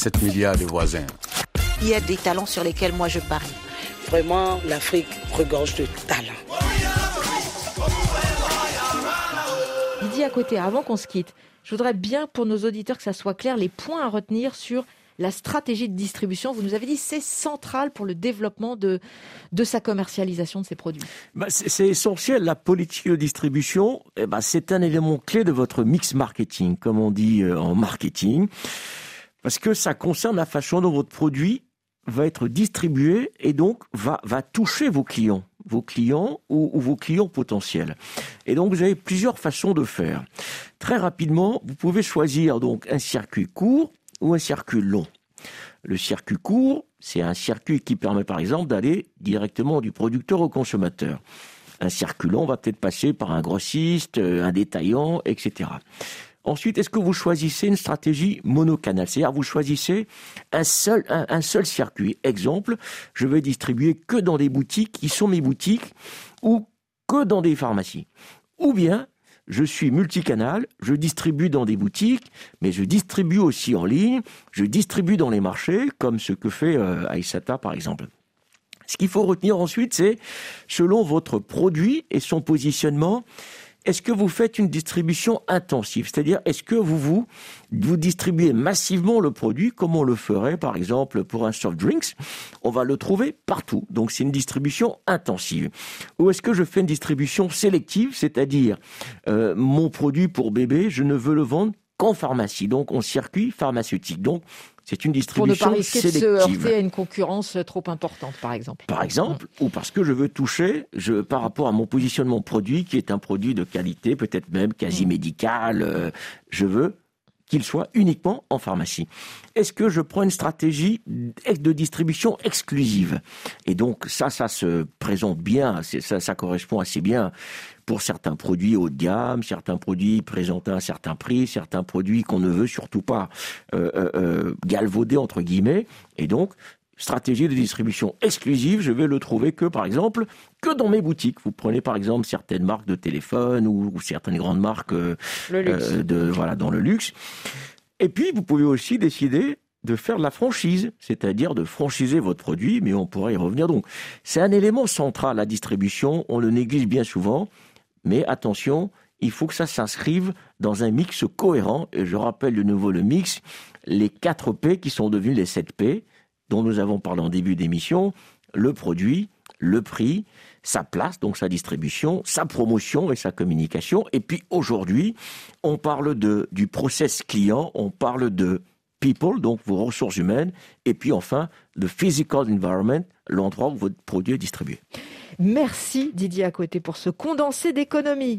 7 milliards de voisins. Il y a des talents sur lesquels moi je parie. Vraiment, l'Afrique regorge de talents. Didier à côté, avant qu'on se quitte, je voudrais bien pour nos auditeurs que ça soit clair les points à retenir sur la stratégie de distribution. Vous nous avez dit c'est central pour le développement de, de sa commercialisation de ses produits. Bah, c'est essentiel. La politique de distribution, eh ben, c'est un élément clé de votre mix marketing, comme on dit euh, en marketing, parce que ça concerne la façon dont votre produit va être distribué et donc va, va toucher vos clients, vos clients ou, ou, vos clients potentiels. Et donc vous avez plusieurs façons de faire. Très rapidement, vous pouvez choisir donc un circuit court ou un circuit long. Le circuit court, c'est un circuit qui permet par exemple d'aller directement du producteur au consommateur. Un circuit long va peut-être passer par un grossiste, euh, un détaillant, etc. Ensuite, est-ce que vous choisissez une stratégie monocanal C'est-à-dire, vous choisissez un seul, un, seul circuit. Exemple, je vais distribuer que dans des boutiques qui sont mes boutiques ou que dans des pharmacies. Ou bien, je suis multicanal, je distribue dans des boutiques, mais je distribue aussi en ligne, je distribue dans les marchés, comme ce que fait euh, Aïsata par exemple. Ce qu'il faut retenir ensuite, c'est selon votre produit et son positionnement, est-ce que vous faites une distribution intensive? C'est-à-dire, est-ce que vous, distribuez massivement le produit comme on le ferait, par exemple, pour un soft drinks? On va le trouver partout. Donc, c'est une distribution intensive. Ou est-ce que je fais une distribution sélective C'est-à-dire, euh, mon produit pour bébé, je ne veux le vendre qu'en pharmacie, donc en circuit pharmaceutique? Donc, c'est une distribution Pour ne pas risquer sélective. de se heurter à une concurrence trop importante, par exemple. Par exemple, ou parce que je veux toucher, je, par rapport à mon positionnement produit, qui est un produit de qualité, peut-être même quasi médical, euh, je veux qu'il soit uniquement en pharmacie. Est-ce que je prends une stratégie de distribution exclusive? Et donc ça, ça se présente bien, ça, correspond assez bien pour certains produits haut de gamme, certains produits présentant un certain prix, certains produits qu'on ne veut surtout pas euh, euh, galvauder entre guillemets. Et donc stratégie de distribution exclusive, je vais le trouver que, par exemple, que dans mes boutiques. Vous prenez, par exemple, certaines marques de téléphone ou, ou certaines grandes marques euh, euh, de, voilà, dans le luxe. Et puis, vous pouvez aussi décider de faire de la franchise, c'est-à-dire de franchiser votre produit, mais on pourrait y revenir. Donc, c'est un élément central, la distribution. On le néglige bien souvent, mais attention, il faut que ça s'inscrive dans un mix cohérent. Et je rappelle de nouveau le mix, les 4 P qui sont devenus les 7 P dont nous avons parlé en début d'émission, le produit, le prix, sa place, donc sa distribution, sa promotion et sa communication. Et puis aujourd'hui, on parle de, du process client, on parle de people, donc vos ressources humaines, et puis enfin, le physical environment, l'endroit où votre produit est distribué. Merci Didier à côté pour ce condensé d'économie.